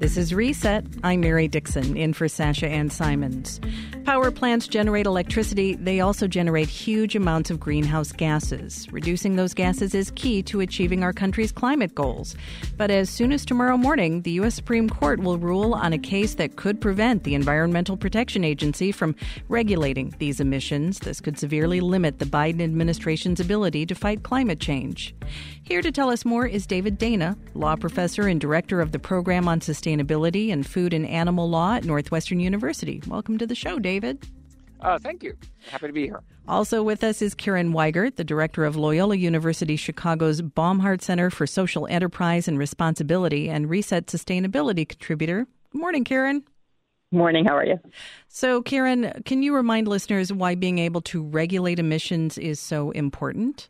This is Reset. I'm Mary Dixon, in for Sasha Ann Simons. Power plants generate electricity. They also generate huge amounts of greenhouse gases. Reducing those gases is key to achieving our country's climate goals. But as soon as tomorrow morning, the U.S. Supreme Court will rule on a case that could prevent the Environmental Protection Agency from regulating these emissions. This could severely limit the Biden administration's ability to fight climate change. Here to tell us more is David Dana, law professor and director of the program on sustainability and Food and Animal Law at Northwestern University. Welcome to the show, David. Uh, thank you. Happy to be here. Also with us is Karen Weigert, the director of Loyola University Chicago's Baumhart Center for Social Enterprise and Responsibility and Reset Sustainability contributor. Good morning, Karen. Morning. How are you? So, Karen, can you remind listeners why being able to regulate emissions is so important?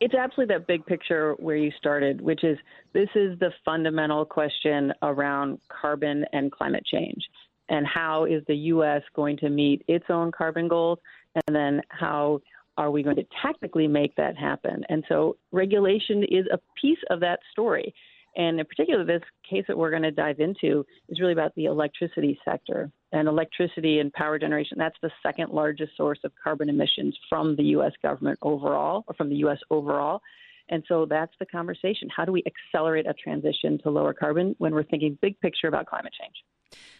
It's absolutely that big picture where you started, which is this is the fundamental question around carbon and climate change. And how is the U.S. going to meet its own carbon goals? And then how are we going to technically make that happen? And so regulation is a piece of that story. And in particular, this case that we're going to dive into is really about the electricity sector. And electricity and power generation, that's the second largest source of carbon emissions from the U.S. government overall, or from the U.S. overall. And so that's the conversation. How do we accelerate a transition to lower carbon when we're thinking big picture about climate change?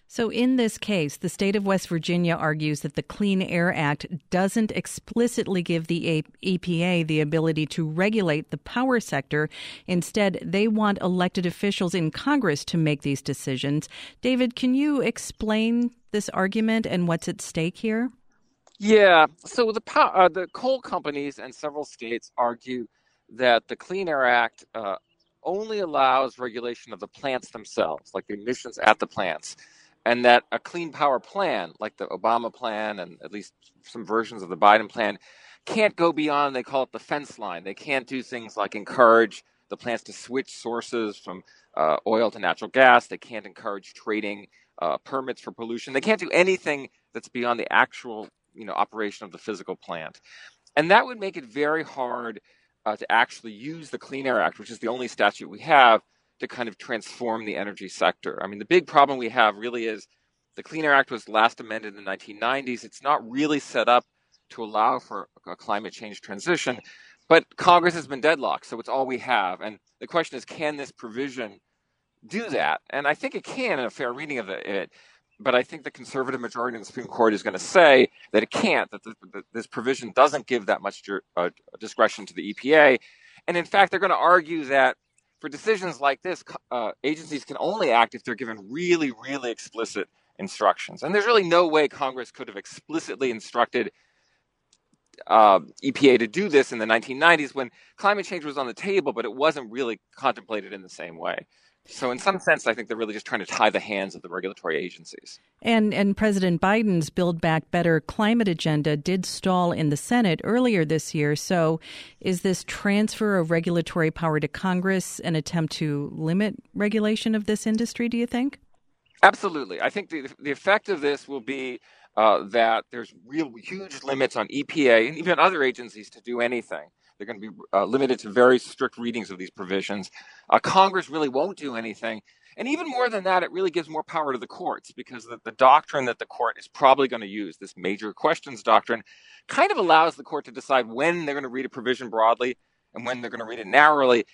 So, in this case, the state of West Virginia argues that the Clean Air Act doesn't explicitly give the EPA the ability to regulate the power sector. Instead, they want elected officials in Congress to make these decisions. David, can you explain this argument and what's at stake here? Yeah. So, the, uh, the coal companies and several states argue that the Clean Air Act uh, only allows regulation of the plants themselves, like the emissions at the plants, and that a clean power plan, like the Obama plan and at least some versions of the Biden plan, can't go beyond, they call it the fence line. They can't do things like encourage the plants to switch sources from uh, oil to natural gas. They can't encourage trading uh, permits for pollution. They can't do anything that's beyond the actual you know, operation of the physical plant. And that would make it very hard uh, to actually use the Clean Air Act, which is the only statute we have to kind of transform the energy sector. I mean, the big problem we have really is the Clean Air Act was last amended in the 1990s. It's not really set up to allow for a climate change transition, but Congress has been deadlocked, so it's all we have. And the question is, can this provision do that? And I think it can in a fair reading of it but I think the conservative majority in the Supreme Court is going to say that it can't, that, the, this provision doesn't give that much uh, discretion to the EPA. And in fact, they're going to argue that for decisions like this, uh, agencies can only act if they're given really, really explicit instructions. And there's really no way Congress could have explicitly instructed uh, EPA to do this in the 1990s when climate change was on the table, but it wasn't really contemplated in the same way. So, in some sense, I think they're really just trying to tie the hands of the regulatory agencies. And and President Biden's Build Back Better climate agenda did stall in the Senate earlier this year. So, is this transfer of regulatory power to Congress an attempt to limit regulation of this industry? Do you think? Absolutely. I think the the effect of this will be uh, that there's real huge limits on EPA and even other agencies to do anything. They're going to be uh, limited to very strict readings of these provisions. Uh, Congress really won't do anything. And even more than that, it really gives more power to the courts because the, the doctrine that the court is probably going to use, this major questions doctrine, kind of allows the court to decide when they're going to read a provision broadly and when they're going to read it narrowly.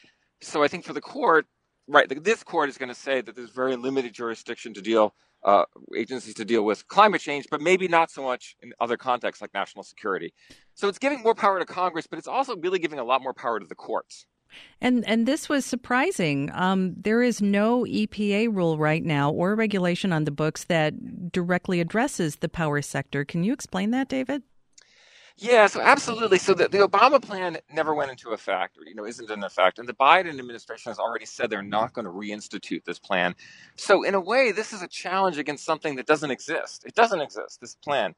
So I think for the court, right, this court is going to say that there's very limited jurisdiction to deal uh, agencies to deal with climate change, but maybe not so much in other contexts like national security. So it's giving more power to Congress, but it's also really giving a lot more power to the courts. And and this was surprising. Um, there is no EPA rule right now or regulation on the books that directly addresses the power sector. Can you explain that, David? Yeah, so absolutely. So the, the Obama plan never went into effect, or you know, isn't in effect, and the Biden administration has already said they're not going to reinstitute this plan. So in a way, this is a challenge against something that doesn't exist. It doesn't exist. This plan,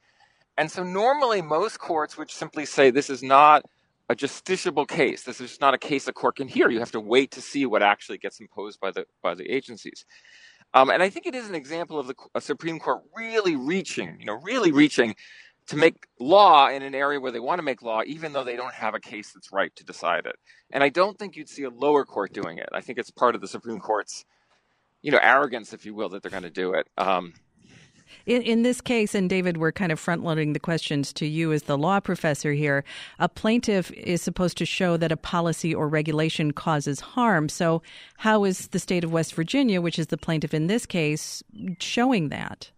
and so normally most courts would simply say this is not a justiciable case. This is just not a case a court can hear. You have to wait to see what actually gets imposed by the by the agencies. Um, and I think it is an example of the Supreme Court really reaching, you know, really reaching to make law in an area where they want to make law, even though they don't have a case that's right to decide it. And I don't think you'd see a lower court doing it. I think it's part of the Supreme Court's you know, arrogance, if you will, that they're going to do it. Um, in, in, this case, and David, we're kind of front loading the questions to you as the law professor here. A plaintiff is supposed to show that a policy or regulation causes harm. So, how is the state of West Virginia, which is the plaintiff in this case, showing that?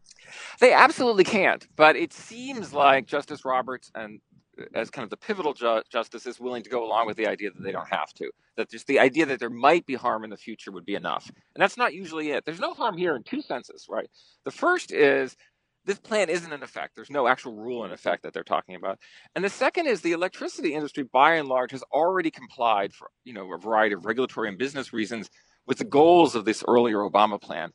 They absolutely can't. But it seems like Justice Roberts and uh, as kind of the pivotal ju- justice is willing to go along with the idea that they don't have to. That just the idea that there might be harm in the future would be enough. And that's not usually it. There's no harm here in two senses, right? The first is this plan isn't in effect. There's no actual rule in effect that they're talking about. And the second is the electricity industry, by and large, has already complied for you know a variety of regulatory and business reasons with the goals of this earlier Obama plan.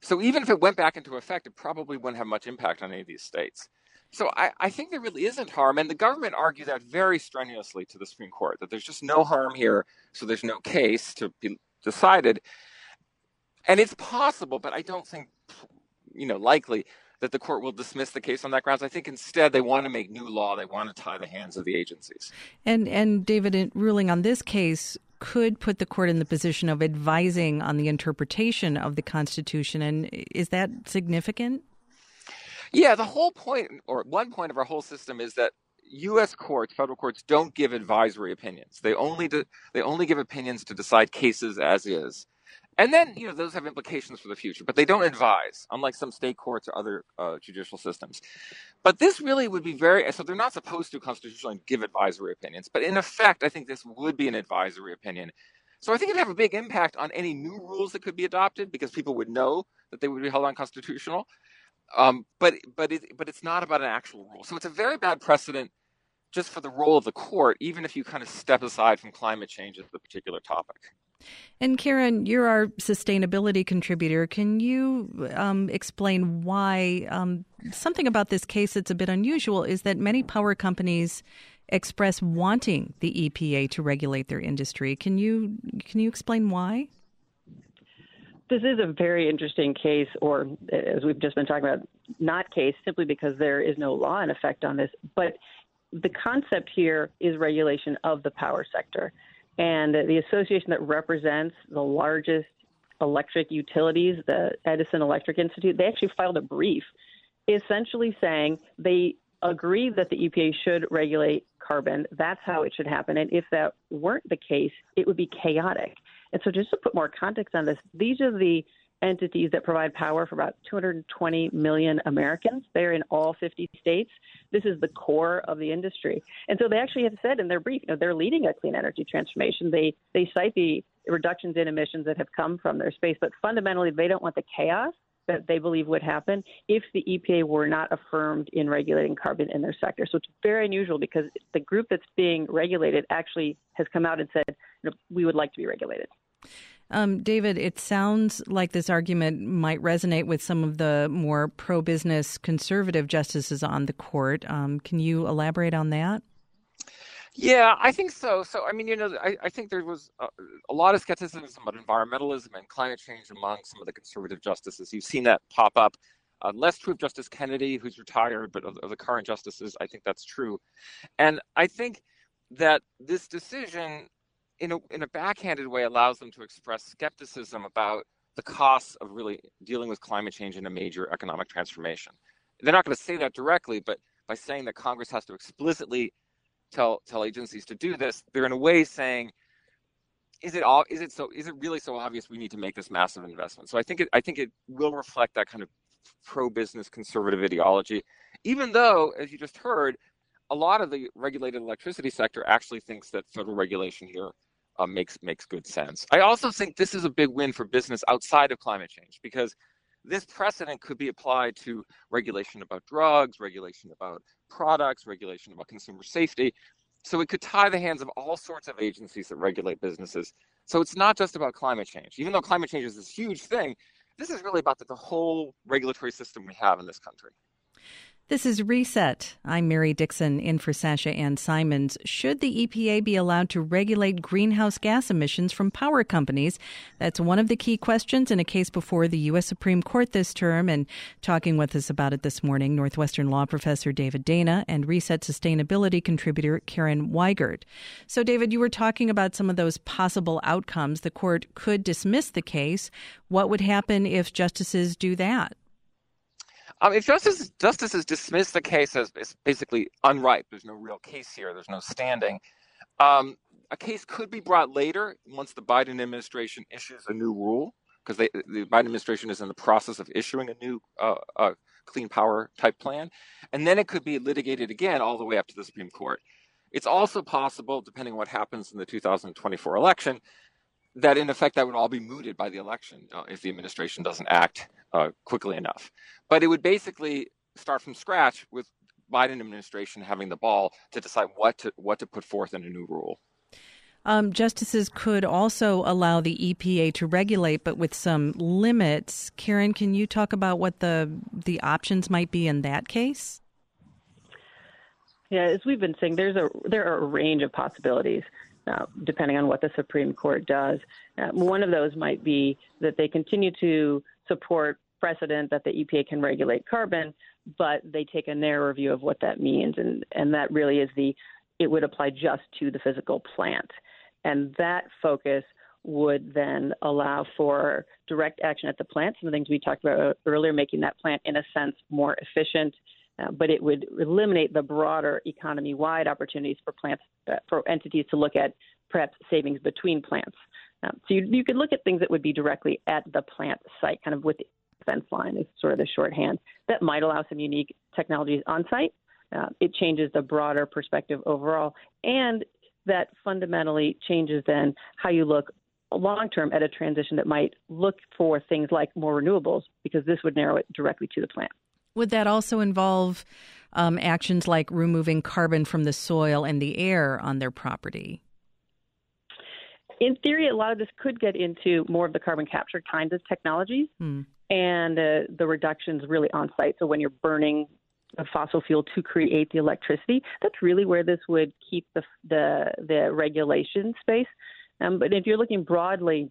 So even if it went back into effect, it probably wouldn't have much impact on any of these states. So I, I, think there really isn't harm, and the government argued that very strenuously to the Supreme Court that there's just no harm here, so there's no case to be decided. And it's possible, but I don't think, you know, likely that the court will dismiss the case on that grounds. I think instead they want to make new law. They want to tie the hands of the agencies. And and David, in ruling on this case, could put the court in the position of advising on the interpretation of the Constitution. And is that significant? Yeah, the whole point, or one point of our whole system, is that U.S. courts, federal courts, don't give advisory opinions. They only do, they only give opinions to decide cases as is, and then you know those have implications for the future. But they don't advise, unlike some state courts or other uh, judicial systems. But this really would be very so they're not supposed to constitutionally give advisory opinions. But in effect, I think this would be an advisory opinion. So I think it'd have a big impact on any new rules that could be adopted because people would know that they would be held unconstitutional. Um, but but it, but it's not about an actual rule. So it's a very bad precedent just for the role of the court, even if you kind of step aside from climate change as the particular topic. And Karen, you're our sustainability contributor. Can you um, explain why um, something about this case that's a bit unusual is that many power companies express wanting the EPA to regulate their industry. Can you can you explain why? this is a very interesting case, or as we've just been talking about, not case simply because there is no law in effect on this. But the concept here is regulation of the power sector. And the association that represents the largest electric utilities, the Edison Electric Institute, they actually filed a brief essentially saying they agree that the EPA should regulate carbon. That's how it should happen. And if that weren't the case, it would be chaotic. And so, just to put more context on this, these are the entities that provide power for about 220 million Americans. They're in all 50 states. This is the core of the industry. And so they actually have said in their brief, you know, they're leading a clean energy transformation. They they cite the reductions in emissions that have come from their space, but fundamentally they don't want the chaos that they believe would happen if the EPA were not affirmed in regulating carbon in their sector. So it's very unusual because the group that's being regulated actually has come out and said, you know, we would like to be regulated. Um, David, it sounds like this argument might resonate with some of the more pro business conservative justices on the court. Um, can you elaborate on that? Yeah, I think so. So, I mean, you know, I, I think there was a, a, lot of skepticism about environmentalism and climate change among some of the conservative justices. You've seen that pop up. Uh, less true of Justice Kennedy, who's retired, but of, of the current justices, I think that's true. And I think that this decision, in a, in a backhanded way, allows them to express skepticism about the costs of really dealing with climate change in a major economic transformation. They're not going to say that directly, but by saying that Congress has to explicitly tell tell agencies to do this, they're in a way saying, is it all is it so is it really so obvious we need to make this massive investment? So I think it I think it will reflect that kind of pro business conservative ideology, even though, as you just heard, a lot of the regulated electricity sector actually thinks that federal regulation here uh, makes makes good sense. I also think this is a big win for business outside of climate change because this precedent could be applied to regulation about drugs, regulation about products, regulation about consumer safety. So it could tie the hands of all sorts of agencies that regulate businesses. So it's not just about climate change. Even though climate change is this huge thing, this is really about the, the whole regulatory system we have in this country. This is Reset. I'm Mary Dixon in for Sasha Ann Simons. Should the EPA be allowed to regulate greenhouse gas emissions from power companies? That's one of the key questions in a case before the U.S. Supreme Court this term. And talking with us about it this morning, Northwestern law professor David Dana and Reset sustainability contributor Karen Weigert. So, David, you were talking about some of those possible outcomes. The court could dismiss the case. What would happen if justices do that? If justice, justices dismiss the case as, as basically unripe, there's no real case here, there's no standing, um, a case could be brought later once the Biden administration issues a new rule, because the Biden administration is in the process of issuing a new uh, uh, clean power type plan, and then it could be litigated again all the way up to the Supreme Court. It's also possible, depending on what happens in the 2024 election, that in effect that would all be mooted by the election uh, if the administration doesn't act uh, quickly enough. But it would basically start from scratch with Biden administration having the ball to decide what to what to put forth in a new rule. Um, justices could also allow the EPA to regulate, but with some limits. Karen, can you talk about what the the options might be in that case? Yeah, as we've been saying, there's a there are a range of possibilities. Uh, depending on what the Supreme Court does. Uh, one of those might be that they continue to support precedent that the EPA can regulate carbon, but they take a narrow view of what that means, and and that really is the it would apply just to the physical plant, and that focus would then allow for direct action at the plant. Some of the things we talked about earlier, making that plant in a sense more efficient, uh, but it would eliminate the broader economy-wide opportunities for plants uh, for entities to look at perhaps savings between plants. Um, so you, you could look at things that would be directly at the plant site, kind of with the fence line is sort of the shorthand. That might allow some unique technologies on site. Uh, it changes the broader perspective overall, and that fundamentally changes then how you look long term at a transition that might look for things like more renewables, because this would narrow it directly to the plant. Would that also involve um, actions like removing carbon from the soil and the air on their property? In theory, a lot of this could get into more of the carbon capture kinds of technologies, hmm. and uh, the reductions really on site. So when you're burning a fossil fuel to create the electricity, that's really where this would keep the the, the regulation space. Um, but if you're looking broadly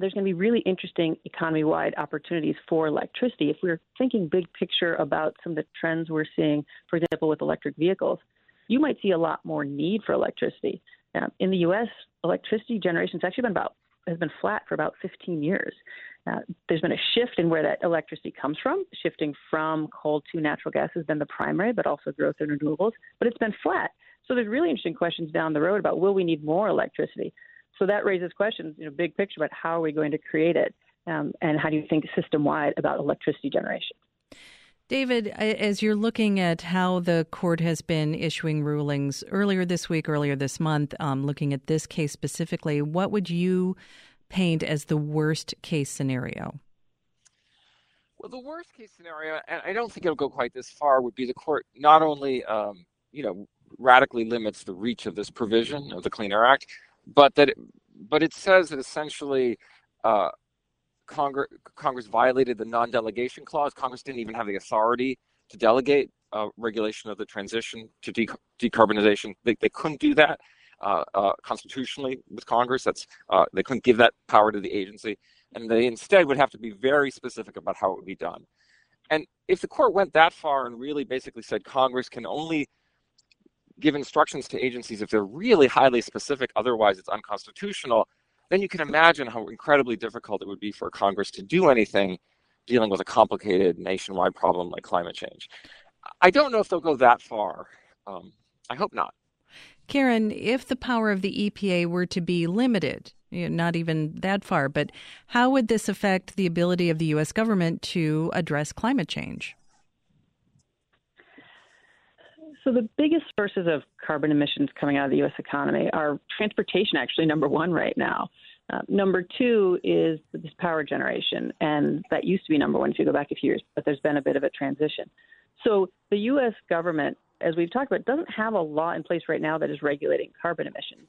there's going to be really interesting economy wide opportunities for electricity. If we're thinking big picture about some of the trends we're seeing, for example, with electric vehicles, you might see a lot more need for electricity. In the U.S., electricity generation has actually been about has been flat for about 15 years. Uh, there's been a shift in where that electricity comes from. Shifting from coal to natural gas has been the primary, but also growth in renewables. But it's been flat. So there's really interesting questions down the road about will we need more electricity? So that raises questions, you know, big picture about how are we going to create it, um, and how do you think system wide about electricity generation? David, as you're looking at how the court has been issuing rulings earlier this week, earlier this month, um, looking at this case specifically, what would you paint as the worst case scenario? Well, the worst case scenario, and I don't think it'll go quite this far, would be the court not only, um, you know, radically limits the reach of this provision of the Clean Air Act, but that it, but it says that essentially uh, Congress Congress violated the non-delegation clause. Congress didn't even have the authority to delegate uh, regulation of the transition to de- decarbonization. They, they couldn't do that uh, uh constitutionally with Congress. That's uh, they couldn't give that power to the agency, and they instead would have to be very specific about how it would be done. And if the court went that far and really basically said Congress can only give instructions to agencies if they're really highly specific, otherwise it's unconstitutional, then you can imagine how incredibly difficult it would be for Congress to do anything dealing with a complicated nationwide problem like climate change. I don't know if they'll go that far. Um, I hope not. Karen, if the power of the EPA were to be limited, you know, not even that far, but how would this affect the ability of the U.S. government to address climate change? So the biggest sources of carbon emissions coming out of the U.S. economy are transportation, actually number one right now. Uh, number two is this power generation, and that used to be number one if you go back a few years, but there's been a bit of a transition. So the U.S. government, as we've talked about, doesn't have a law in place right now that is regulating carbon emissions.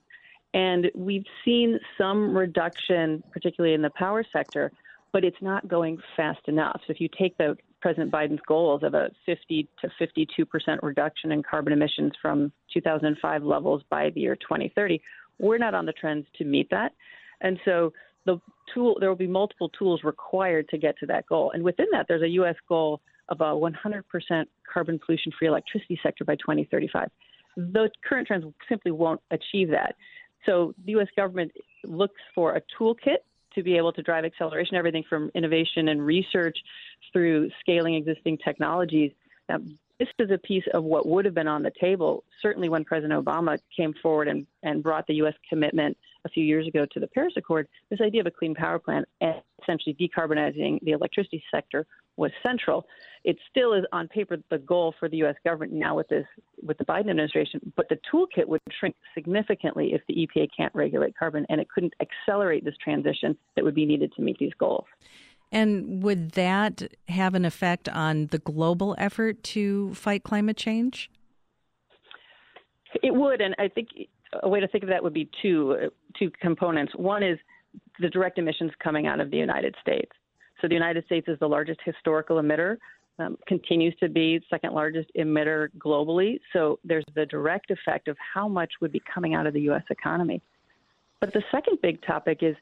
And we've seen some reduction, particularly in the power sector, but it's not going fast enough. So if you take the President Biden's goals of a 50 to 52 percent reduction in carbon emissions from 2005 levels by the year 2030. We're not on the trends to meet that, and so the tool there will be multiple tools required to get to that goal. And within that, there's a U.S. goal of a 100 percent carbon pollution-free electricity sector by 2035. The current trends simply won't achieve that. So the U.S. government looks for a toolkit to be able to drive acceleration, everything from innovation and research through scaling existing technologies. Um, this is a piece of what would have been on the table, certainly when President Obama came forward and, and brought the U.S. commitment a few years ago to the Paris Accord. This idea of a clean power plant and essentially decarbonizing the electricity sector was central. It still is on paper the goal for the U.S. government now with this with the Biden administration, but the toolkit would shrink significantly if the EPA can't regulate carbon, and it couldn't accelerate this transition that would be needed to meet these goals. And would that have an effect on the global effort to fight climate change? It would, and I think a way to think of that would be two two components. One is the direct emissions coming out of the United States. So the United States is the largest historical emitter, um, continues to be second largest emitter globally. So there's the direct effect of how much would be coming out of the U.S. economy. But the second big topic is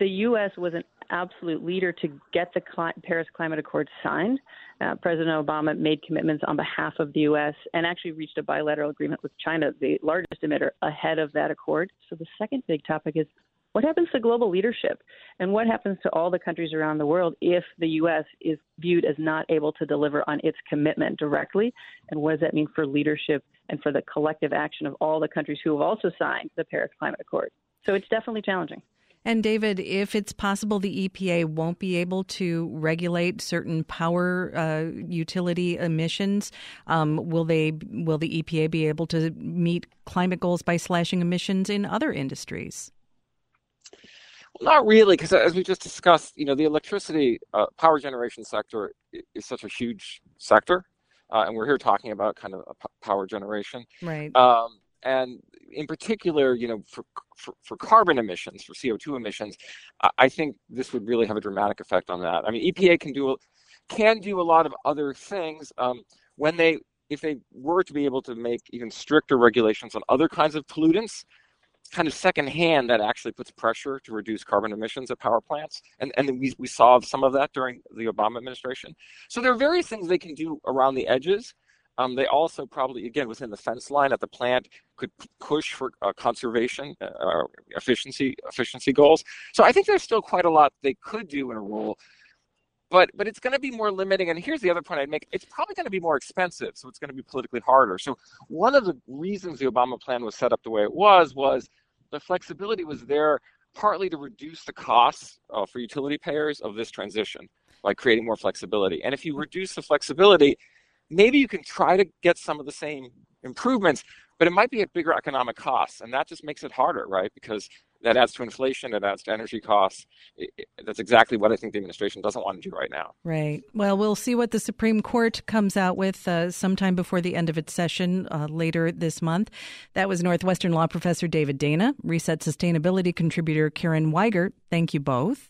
the U.S. was an absolute leader to get the Paris Climate Accord signed. Uh, President Obama made commitments on behalf of the U.S. and actually reached a bilateral agreement with China, the largest emitter, ahead of that accord. So the second big topic is what happens to global leadership? And what happens to all the countries around the world if the U.S. is viewed as not able to deliver on its commitment directly? And what does that mean for leadership and for the collective action of all the countries who have also signed the Paris Climate Accord? So it's definitely challenging. And David, if it's possible the EPA won't be able to regulate certain power uh, utility emissions, um, will they? Will the EPA be able to meet climate goals by slashing emissions in other industries? Well, not really, because as we just discussed, you know, the electricity uh, power generation sector is such a huge sector, uh, and we're here talking about kind of power generation, right? Um, and in particular, you know, for, for, for carbon emissions, for CO2 emissions, I think this would really have a dramatic effect on that. I mean, EPA can do can do a lot of other things um, when they if they were to be able to make even stricter regulations on other kinds of pollutants, kind of secondhand that actually puts pressure to reduce carbon emissions at power plants. And, and we, we saw some of that during the Obama administration. So there are various things they can do around the edges um, they also probably, again, within the fence line at the plant, could push for uh, conservation, uh, efficiency, efficiency goals. So I think there's still quite a lot they could do in a rule, but but it's going to be more limiting. And here's the other point I'd make: it's probably going to be more expensive, so it's going to be politically harder. So one of the reasons the Obama plan was set up the way it was was the flexibility was there partly to reduce the costs uh, for utility payers of this transition by creating more flexibility. And if you reduce the flexibility, maybe you can try to get some of the same improvements, but it might be at bigger economic costs, and that just makes it harder, right? Because that adds to inflation, it adds to energy costs. It, it, that's exactly what I think the administration doesn't want to do right now. Right. Well, we'll see what the Supreme Court comes out with uh, sometime before the end of its session uh, later this month. That was Northwestern Law Professor David Dana, Reset Sustainability contributor Karen Weigert. Thank you both.